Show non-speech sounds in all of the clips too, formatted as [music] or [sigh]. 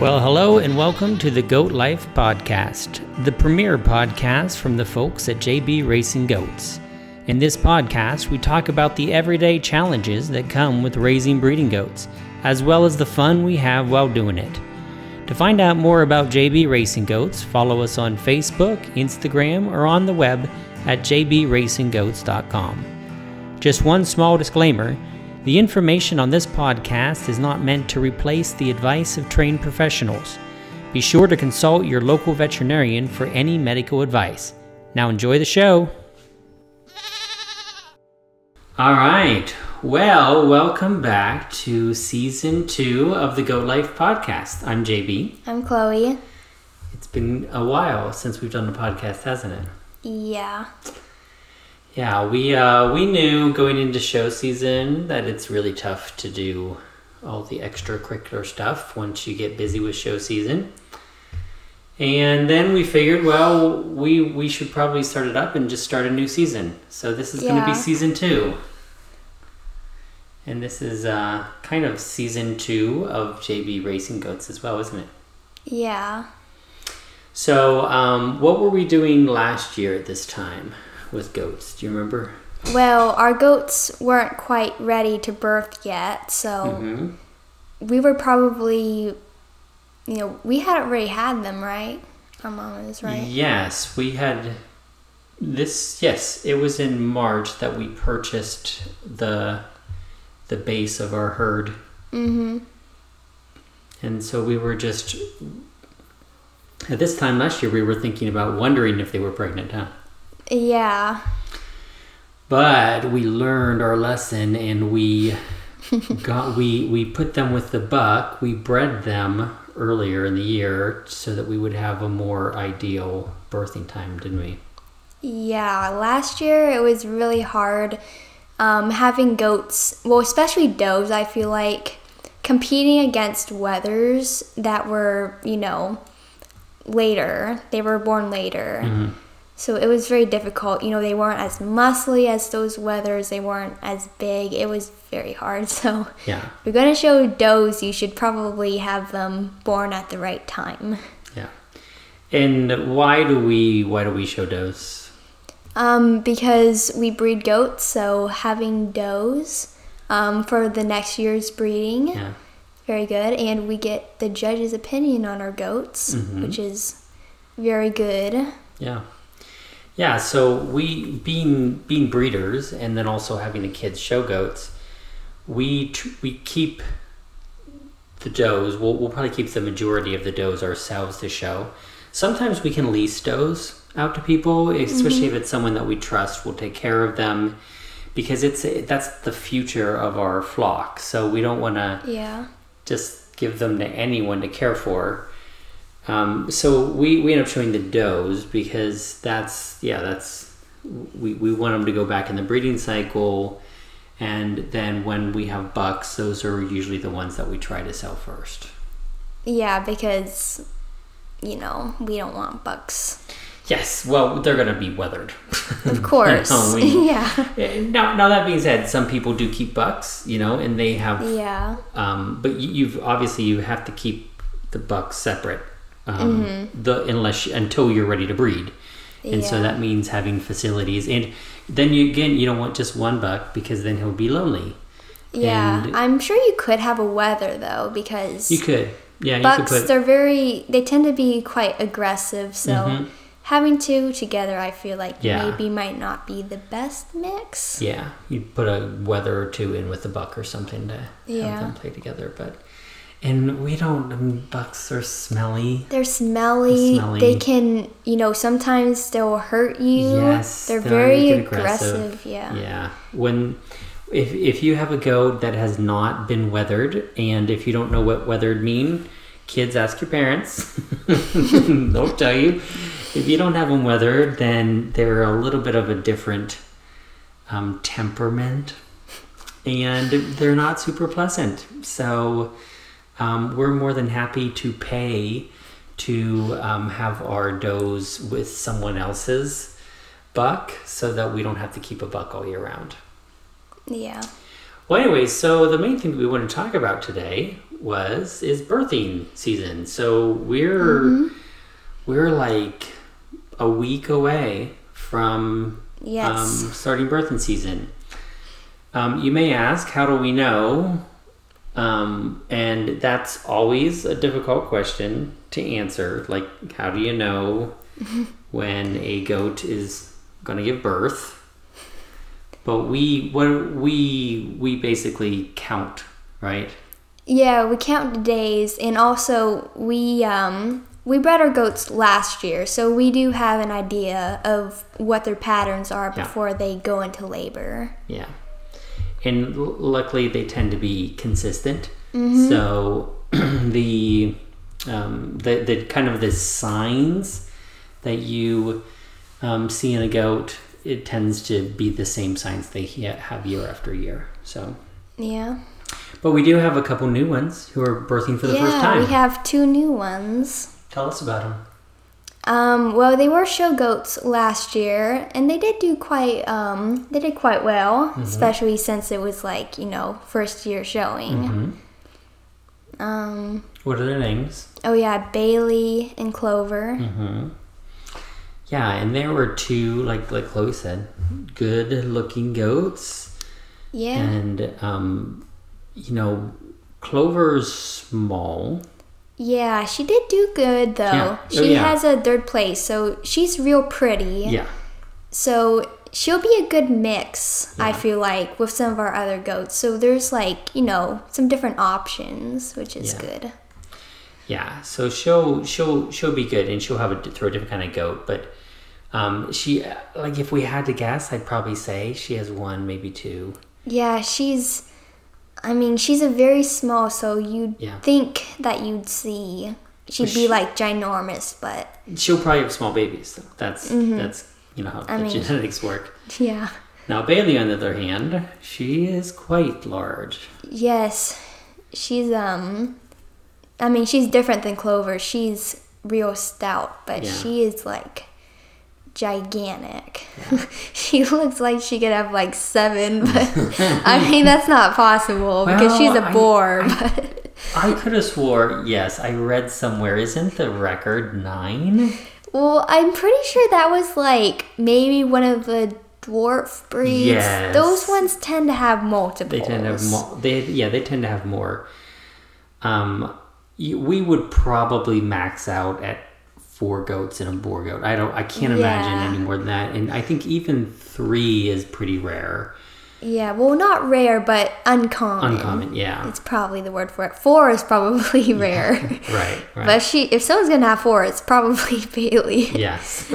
Well, hello and welcome to the Goat Life Podcast, the premier podcast from the folks at JB Racing Goats. In this podcast, we talk about the everyday challenges that come with raising breeding goats, as well as the fun we have while doing it. To find out more about JB Racing Goats, follow us on Facebook, Instagram, or on the web at jbracinggoats.com. Just one small disclaimer the information on this podcast is not meant to replace the advice of trained professionals. Be sure to consult your local veterinarian for any medical advice. Now, enjoy the show. All right. Well, welcome back to season two of the Goat Life podcast. I'm JB. I'm Chloe. It's been a while since we've done a podcast, hasn't it? Yeah. Yeah, we uh, we knew going into show season that it's really tough to do all the extracurricular stuff once you get busy with show season. And then we figured, well, we we should probably start it up and just start a new season. So this is going to be season two. And this is uh, kind of season two of JB Racing Goats as well, isn't it? Yeah. So, um, what were we doing last year at this time with goats? Do you remember? Well, our goats weren't quite ready to birth yet, so hmm we were probably, you know, we hadn't already had them, right? Our mom is right? Yes, we had this. Yes, it was in March that we purchased the the base of our herd, Mm-hmm. and so we were just at this time last year we were thinking about wondering if they were pregnant, huh? Yeah. But we learned our lesson and we [laughs] got we we put them with the buck. We bred them earlier in the year so that we would have a more ideal birthing time, didn't we? Yeah. Last year it was really hard um, having goats, well, especially does, I feel like, competing against wethers that were, you know, later. They were born later. Mhm. So it was very difficult. You know, they weren't as muscly as those wethers. They weren't as big. It was very hard. [laughs] So Yeah. if you're gonna show does, you should probably have them born at the right time. Yeah. And why do we why do we show does? Um, because we breed goats, so having does um, for the next year's breeding, Yeah. very good. And we get the judge's opinion on our goats, Mhm. which is very good. Yeah. Yeah, so we being being breeders and then also having the kids show goats, we tr- we keep the does. We'll, we'll probably keep the majority of the does ourselves to show. Sometimes we can lease does out to people, especially mm-hmm. if it's someone that we trust. We'll take care of them because it's that's the future of our flock. So we don't want to Yeah. just give them to anyone to care for. Um, so we, we end up showing the does because that's yeah that's we, we want them to go back in the breeding cycle and then when we have bucks those are usually the ones that we try to sell first Yeah, because you know we don't want bucks. yes well they're going to be wethered Of [laughs] course. know, we- [laughs] yeah. Eh, now, now that being said some people do keep bucks you know and they have Yeah. um, but you, you've obviously you have to keep the bucks separate um, the unless until you're ready to breed and so that means having facilities and then you again you don't want just one buck because then he'll be lonely Yeah. And- I'm sure you could have a wether though because you could yeah you bucks could put they're very they tend to be quite aggressive so Mhm. having two together i feel like Yeah. maybe might not be the best mix yeah you put a wether or two in with the buck or something to Yeah. have them play together but and we don't I mean, bucks are smelly they're smelly. Smelly. they can you know sometimes they'll hurt you Yes, they're they're very aggressive, aggressive. yeah Yeah. When if if you have a goat that has not been wethered and if you don't know what wethered mean, kids ask your parents. [laughs] They'll tell you. If you don't have them wethered, then they're a little bit of a different um, temperament and they're not super pleasant. So um, we're more than happy to pay to um, have our does with someone else's buck so that we don't have to keep a buck all year round. yeah Well, anyways, so the main thing we want to talk about today was is birthing season. So we're Mm-hmm. we're like a week away from Yes. um, starting birthing season. Um, you may ask, how do we know? Um, and that's always a difficult question to answer. Like, how do you know [laughs] when a goat is going to give birth? But we what we we basically count, right? Yeah, we count the days, and also we um, we bred our goats last year, so we do have an idea of what their patterns are Yeah. before they go into labor. Yeah. And luckily, they tend to be consistent. Mm-hmm. So [clears throat] the um, the the kind of the signs that you um, see in a goat, it tends to be the same signs they he- have year after year. So, Yeah. but we do have a couple new ones who are birthing for the yeah, first time. we have two new ones. Tell us about them. Um, well, they were show goats last year, and they did do quite. Um, they did quite well, Mm-hmm. especially since it was like you know first year showing. Mm-hmm. Um, What are their names? oh yeah, Bailey and Clover. Mm-hmm. Yeah, and there were two, like like Chloe said, good-looking goats. Yeah, And um, you know, Clover's small. Yeah, she did do good though. Yeah. Oh, She yeah. has a third place, so she's real pretty. Yeah. So she'll be a good mix, I feel like, with some of our other goats. So there's like, you know, some different options, which is Yeah. good. Yeah. So she'll she'll she'll be good, and she'll have a throw a different kind of goat. But um, she like if we had to guess, I'd probably say she has one, maybe two. Yeah, she's. I mean, she's a very small, so you'd Yeah. think that you'd see she'd be like ginormous, but She'll probably have small babies. Though. That's that's you know how Mm-hmm. I the mean- genetics work. [laughs] yeah. Now Bailey, on the other hand, she is quite large. Yes, she's um. I mean, she's different than Clover. She's real stout, but Yeah. she is like gigantic. [laughs] she looks like she could have like seven, [laughs] but I mean that's not possible because she's a Boer. I- but I could have swore, yes, I read somewhere, isn't the record nine? well, I'm pretty sure that was like maybe one of the dwarf breeds. Yes. Those ones tend to have multiples. They tend to have more. They yeah, they tend to have more. Um, we would probably max out at four goats and a Boer goat. I don't. I can't imagine Yeah. any more than that. And I think even three is pretty rare. Yeah, well, not rare, but uncommon. Uncommon, yeah. It's probably the word for it. Four is probably [laughs] rare. [laughs] Right, right. But she, if someone's gonna have four, it's probably [laughs] Bailey. yes.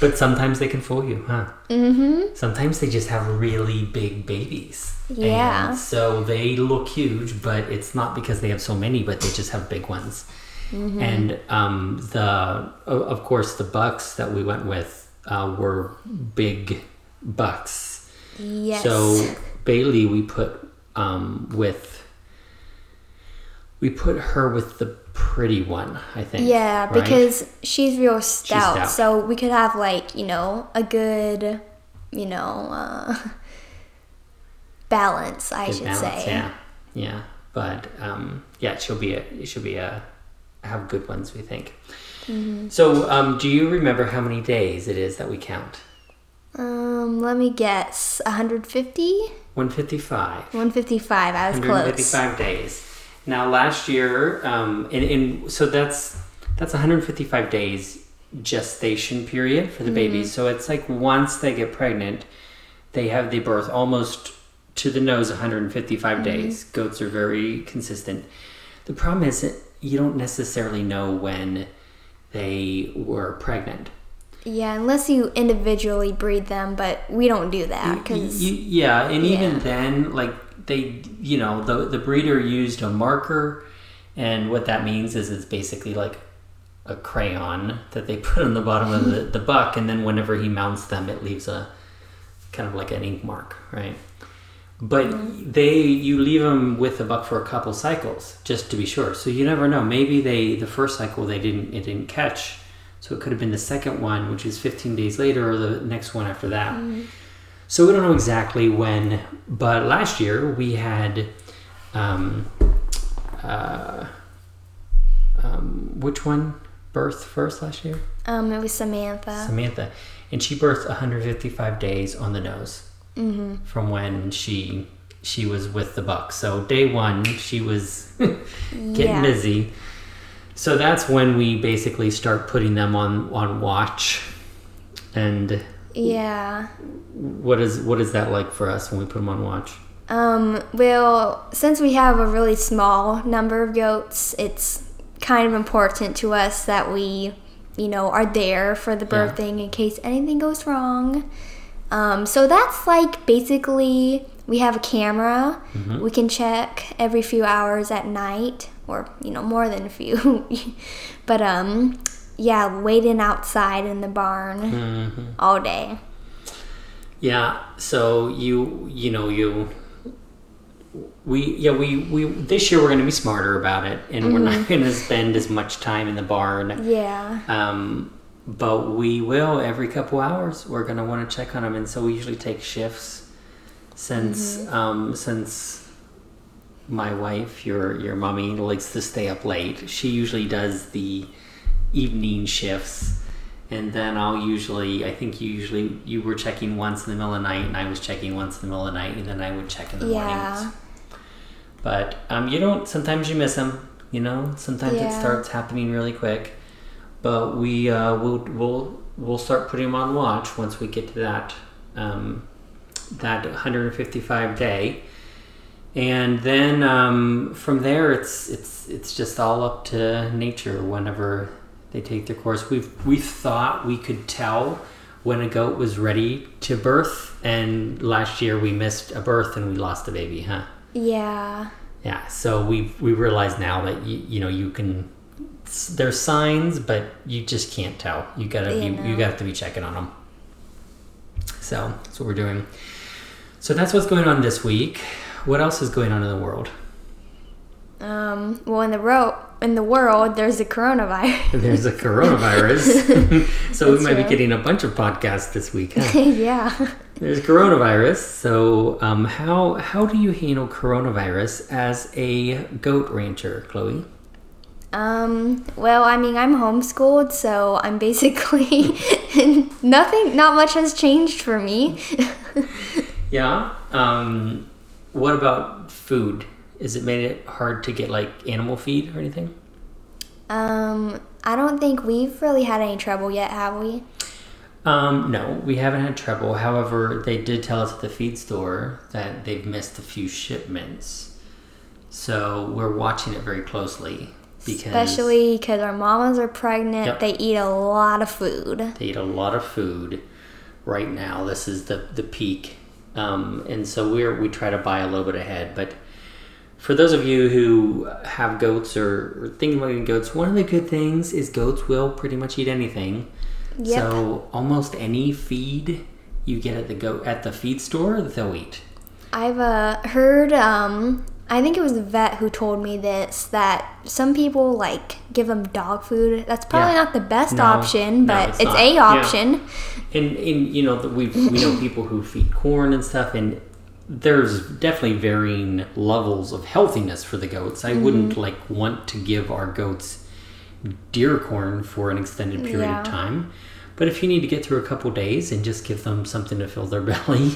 but sometimes they can fool you, huh? Mm-hmm. Sometimes they just have really big babies. Yeah. And so they look huge, but it's not because they have so many, but they just have big ones. Mm-hmm. And um, the, of course, the bucks that we went with uh, were big bucks. Yes. So Bailey, we put um, with, we put her with the pretty one, I think. yeah, right? because she's real stout, stout. so we could have like you know a good, you know, uh, [laughs] balance. I Good should balance, say. Yeah, yeah. But um, yeah, she'll be a she'll be a have good ones. We think. Mm-hmm. So, um, do you remember how many days it is that we count? Um, let me guess. 150? One fifty five. 155. I was close. 155 days. Now, last year, um, and, and so that's that's 155 days gestation period for the babies. So it's like once they get pregnant, they have the birth almost to the nose 155 days. Goats are very consistent. The problem is you don't necessarily know when they were pregnant. Yeah, unless you individually breed them, but we don't do that because yeah, and even Yeah. then, like they, you know, the the breeder used a marker, and what that means is it's basically like a crayon that they [laughs] put on the bottom of the, the buck, and then whenever he mounts them, it leaves a kind of like an ink mark, right? But they, you leave them with a buck for a couple cycles just to be sure. So you never know. Maybe they, the first cycle, they didn't, it didn't catch. So it could have been the second one, which is 15 days later, or the next one after that. So we don't know exactly when, but last year we had, um, uh, um, which one birthed first last year? Um, it was Samantha. Samantha, and she birthed 155 days on the nose Mm-hmm. from when she she was with the Bucks. So day one, she was [laughs] getting Yeah. busy. So that's when we basically start putting them on on watch. And Yeah. what is what is that like for us when we put them on watch? Um, well, since we have a really small number of goats, it's kind of important to us that we, you know, are there for the Yeah. birthing in case anything goes wrong. Um, so that's like basically we have a camera. Mm-hmm. We can check every few hours at night, or you know, more than a few. [laughs] but um, yeah, waiting outside in the barn Mm-hmm. all day. Yeah. So you you know you we yeah we we this year we're going to be smarter about it, and we're not going to spend as much time in the barn. Yeah. Um, but we will every couple hours. We're gonna want to check on them, and so we usually take shifts. Since um, since my wife, your your mommy, likes to stay up late, she usually does the evening shifts, and then I'll usually. I think you usually you were checking once in the middle of the night, and I was checking once in the middle of the night, and then I would check in the Yeah. mornings. But um, you don't. Sometimes you miss them. You know. Sometimes it starts happening really quick. But we uh, will we'll we'll start putting them on watch once we get to that um, that 155 day, and then um, from there it's it's it's just all up to nature whenever they take their course. We've we thought we could tell when a goat was ready to birth, and last year we missed a birth and we lost a baby, huh? Yeah. Yeah, so we we realize now that you you know you can there's signs, but you just can't tell. You gotta Yeah, be you got to be checking on them. So that's what we're doing. So that's what's going on this week. What else is going on in the world? Um, well, in the ro- in the world, there's the coronavirus. [laughs] There's a coronavirus, [laughs] so we might be getting a bunch of podcasts this week. Huh? [laughs] yeah. There's coronavirus. So um, how how do you handle coronavirus as a goat rancher, Chloe? Um, well, I mean, I'm homeschooled, so I'm basically [laughs] nothing, not much has changed for me. [laughs] Yeah. Um, what about food? Is it made it hard to get like animal feed or anything? um, I don't think we've really had any trouble yet, have we? Um, no, we haven't had trouble. However, they did tell us at the feed store that they've missed a few shipments. So we're watching it very closely because Especially because our mamas are pregnant, Yep. they eat a lot of food. they eat a lot of food right now. This is the the peak, um, and so we're we try to buy a little bit ahead. But for those of you who have goats or, or thinking about getting goats, one of the good things is goats will pretty much eat anything. Yep. So almost any feed you get at the goat at the feed store, they'll eat. I've uh, heard, um, I think it was the vet who told me this that some people like give them dog food. That's probably Yeah. not the best No, option, no, but it's it's, not. a Yeah. option. And, and you know we we know [laughs] people who feed corn and stuff, and there's definitely varying levels of healthiness for the goats. I wouldn't mm-hmm. like want to give our goats deer corn for an extended period Yeah. of time. But if you need to get through a couple days and just give them something to fill their [laughs] belly,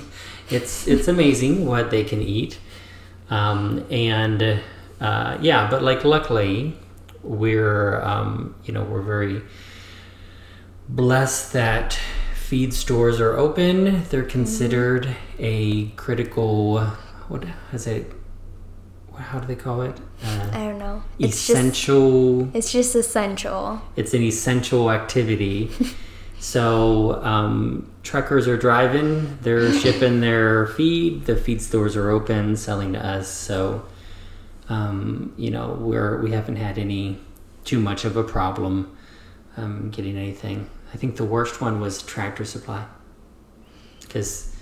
it's it's amazing what they can eat. Um, and uh, yeah, but like luckily, we're um, you know we're very blessed that feed stores are open. They're considered a critical what is it? How do they call it? Uh, I don't know. It's just essential. it's just essential. it's an essential activity. [laughs] so um, truckers are driving. They're [laughs] shipping their feed. The feed stores are open, selling to us. So um, you know we're we haven't had any too much of a problem um, getting anything. I think the worst one was Tractor Supply because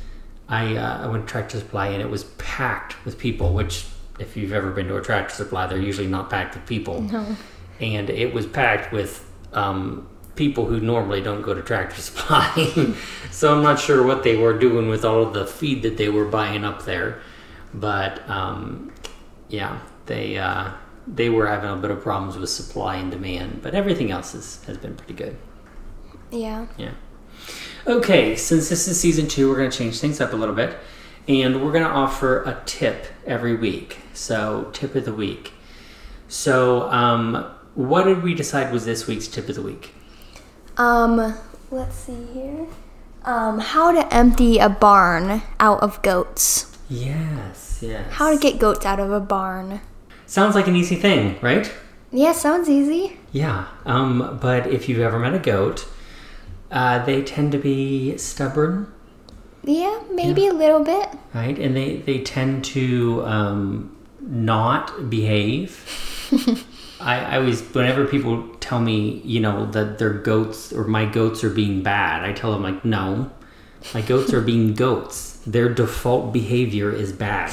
I uh, I went to Tractor Supply and it was packed with people. Which if you've ever been to a Tractor Supply, they're usually not packed with people No. and it was packed with um, people who normally don't go to Tractor Supply. [laughs] so I'm not sure what they were doing with all of the feed that they were buying up there. But um, yeah, they uh, they were having a bit of problems with supply and demand, but everything else is, has been pretty good. Yeah. Yeah. Okay, since this is season two, we're going to change things up a little bit, and we're going to offer a tip every week. So, tip of the week. So, um, what did we decide was this week's tip of the week? Um, let's see here. Um, how to empty a barn out of goats. Yes, yes. How to get goats out of a barn. Sounds like an easy thing, right? Yeah, sounds easy. Yeah. Um, but if you've ever met a goat, uh, they tend to be stubborn, Yeah, maybe a little bit. right? And they, they tend to um, not behave. [laughs] I, I always, whenever people tell me, you know, that their goats or my goats are being bad, I tell them, like, no, my goats are being [laughs] goats. Their default behavior is bad.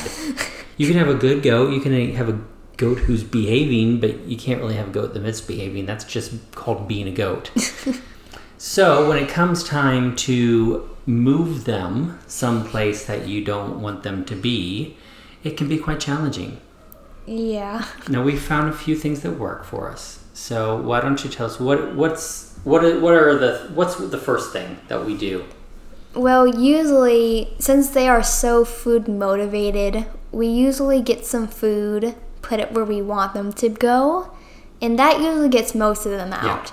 You can have a good goat, you can have a goat who's behaving, but you can't really have a goat that misbehaving. That's just called being a goat. [laughs] So when it comes time to move them someplace that you don't want them to be, it can be quite challenging. Yeah. Now we found a few things that work for us. So why don't you tell us what what's what are, what are the what's the first thing that we do? Well, usually, since they are so food motivated, we usually get some food, put it where we want them to go, and that usually gets most of them out.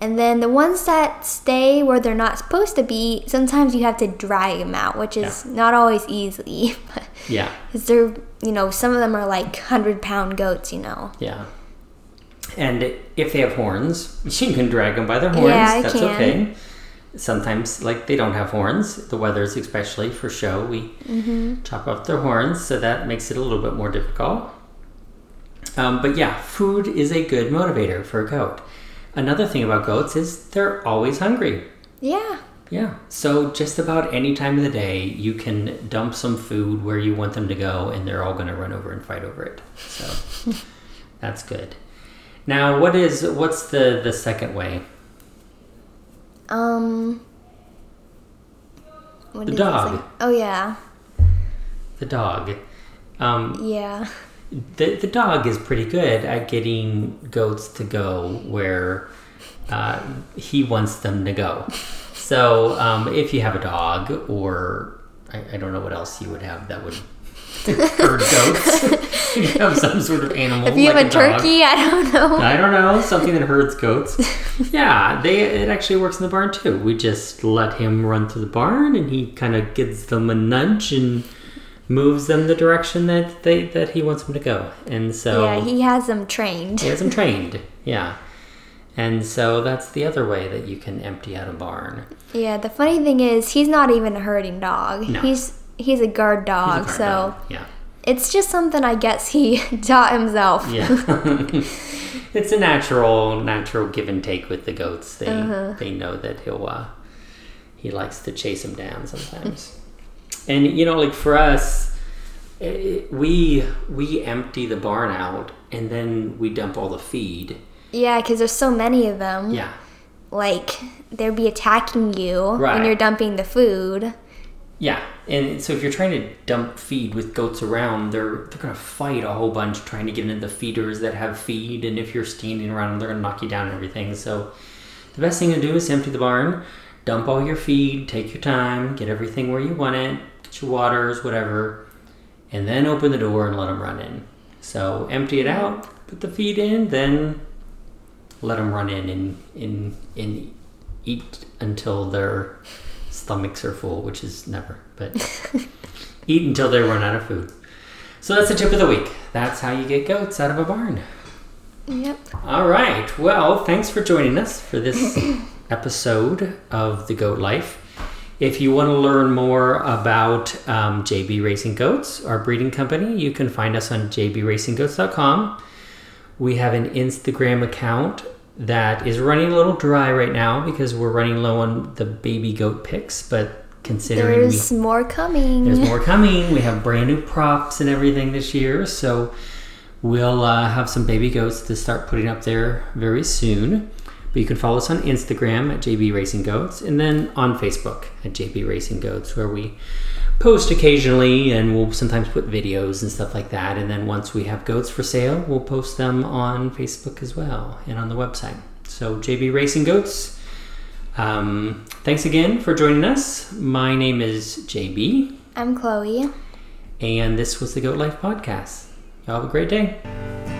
And then the ones that stay where they're not supposed to be, sometimes you have to drag them out, which is not always easy. [laughs] Yeah, Because they're, you know, some of them are like 100 pound goats, you know. yeah. And if they have horns, [laughs] you can drag them by their horns. Yeah, I That's can. okay. Sometimes, like they don't have horns. The wethers, especially for show, we Mm-hmm. chop off their horns, so that makes it a little bit more difficult. Um, but yeah, food is a good motivator for a goat. Another thing about goats is they're always hungry. Yeah. Yeah. So just about any time of the day, you can dump some food where you want them to go, and they're all going to run over and fight over it. So [laughs] that's good. Now, what is what's the the second way? Um. What The dog. Oh, yeah. The dog. Um, Yeah. [laughs] the the dog is pretty good at getting goats to go where uh, he wants them to go. So um, if you have a dog, or I, I don't know what else you would have that would herd goats, [laughs] you have some sort of animal. If you like have a, dog. turkey, I don't know. I don't know something that herds goats. [laughs] Yeah, they it actually works in the barn too. We just let him run through the barn, and he kind of gives them a nudge and moves them the direction that they that he wants them to go. And so Yeah, he has them trained. he has them trained. [laughs] Yeah, and so that's the other way that you can empty out a barn. Yeah, the funny thing is, he's not even a herding dog. No. He's he's a guard He's a dog, guard so dog. yeah, it's just something I guess he [laughs] taught himself. yeah. [laughs] it's a natural natural give and take with the goats. They Uh-huh. they know that he'll uh, he likes to chase them down sometimes. And you know, like for us, eh, we we empty the barn out and then we dump all the feed. Yeah, because there's so many of them. Yeah, Like they'll be attacking you Right. when you're dumping the food. yeah. And so if you're trying to dump feed with goats around, they're they're gonna fight a whole bunch trying to get into the feeders that have feed. And if you're standing around them, they're gonna knock you down and everything. So the best thing to do is empty the barn, dump all your feed, take your time, get everything where you want it, get your waters, whatever, and then open the door and let them run in. So empty it out, put the feed in, then let them run in and, and, and eat until their stomachs are full, which is never, but [laughs] eat until they run out of food. So that's the tip of the week. That's how you get goats out of a barn. Yep. All right. Well, thanks for joining us for this [coughs] episode of The Goat Life. If you want to learn more about um, JB Racing Goats, our breeding company, you can find us on jbracinggoats.com. We have an Instagram account that is running a little dry right now because we're running low on the baby goat pics, but considering we There's more coming. there's more coming. We have brand new props and everything this year, so we'll uh, have some baby goats to start putting up there very soon. But you can follow us on Instagram at JB Racing Goats and then on Facebook at JB Racing Goats, where we post occasionally and we'll sometimes put videos and stuff like that. And then once we have goats for sale, we'll post them on Facebook as well and on the website. So, JB Racing Goats. Um, thanks again for joining us. My name is JB, I'm Chloe. and this was the Goat Life Podcast. Y'all have a great day.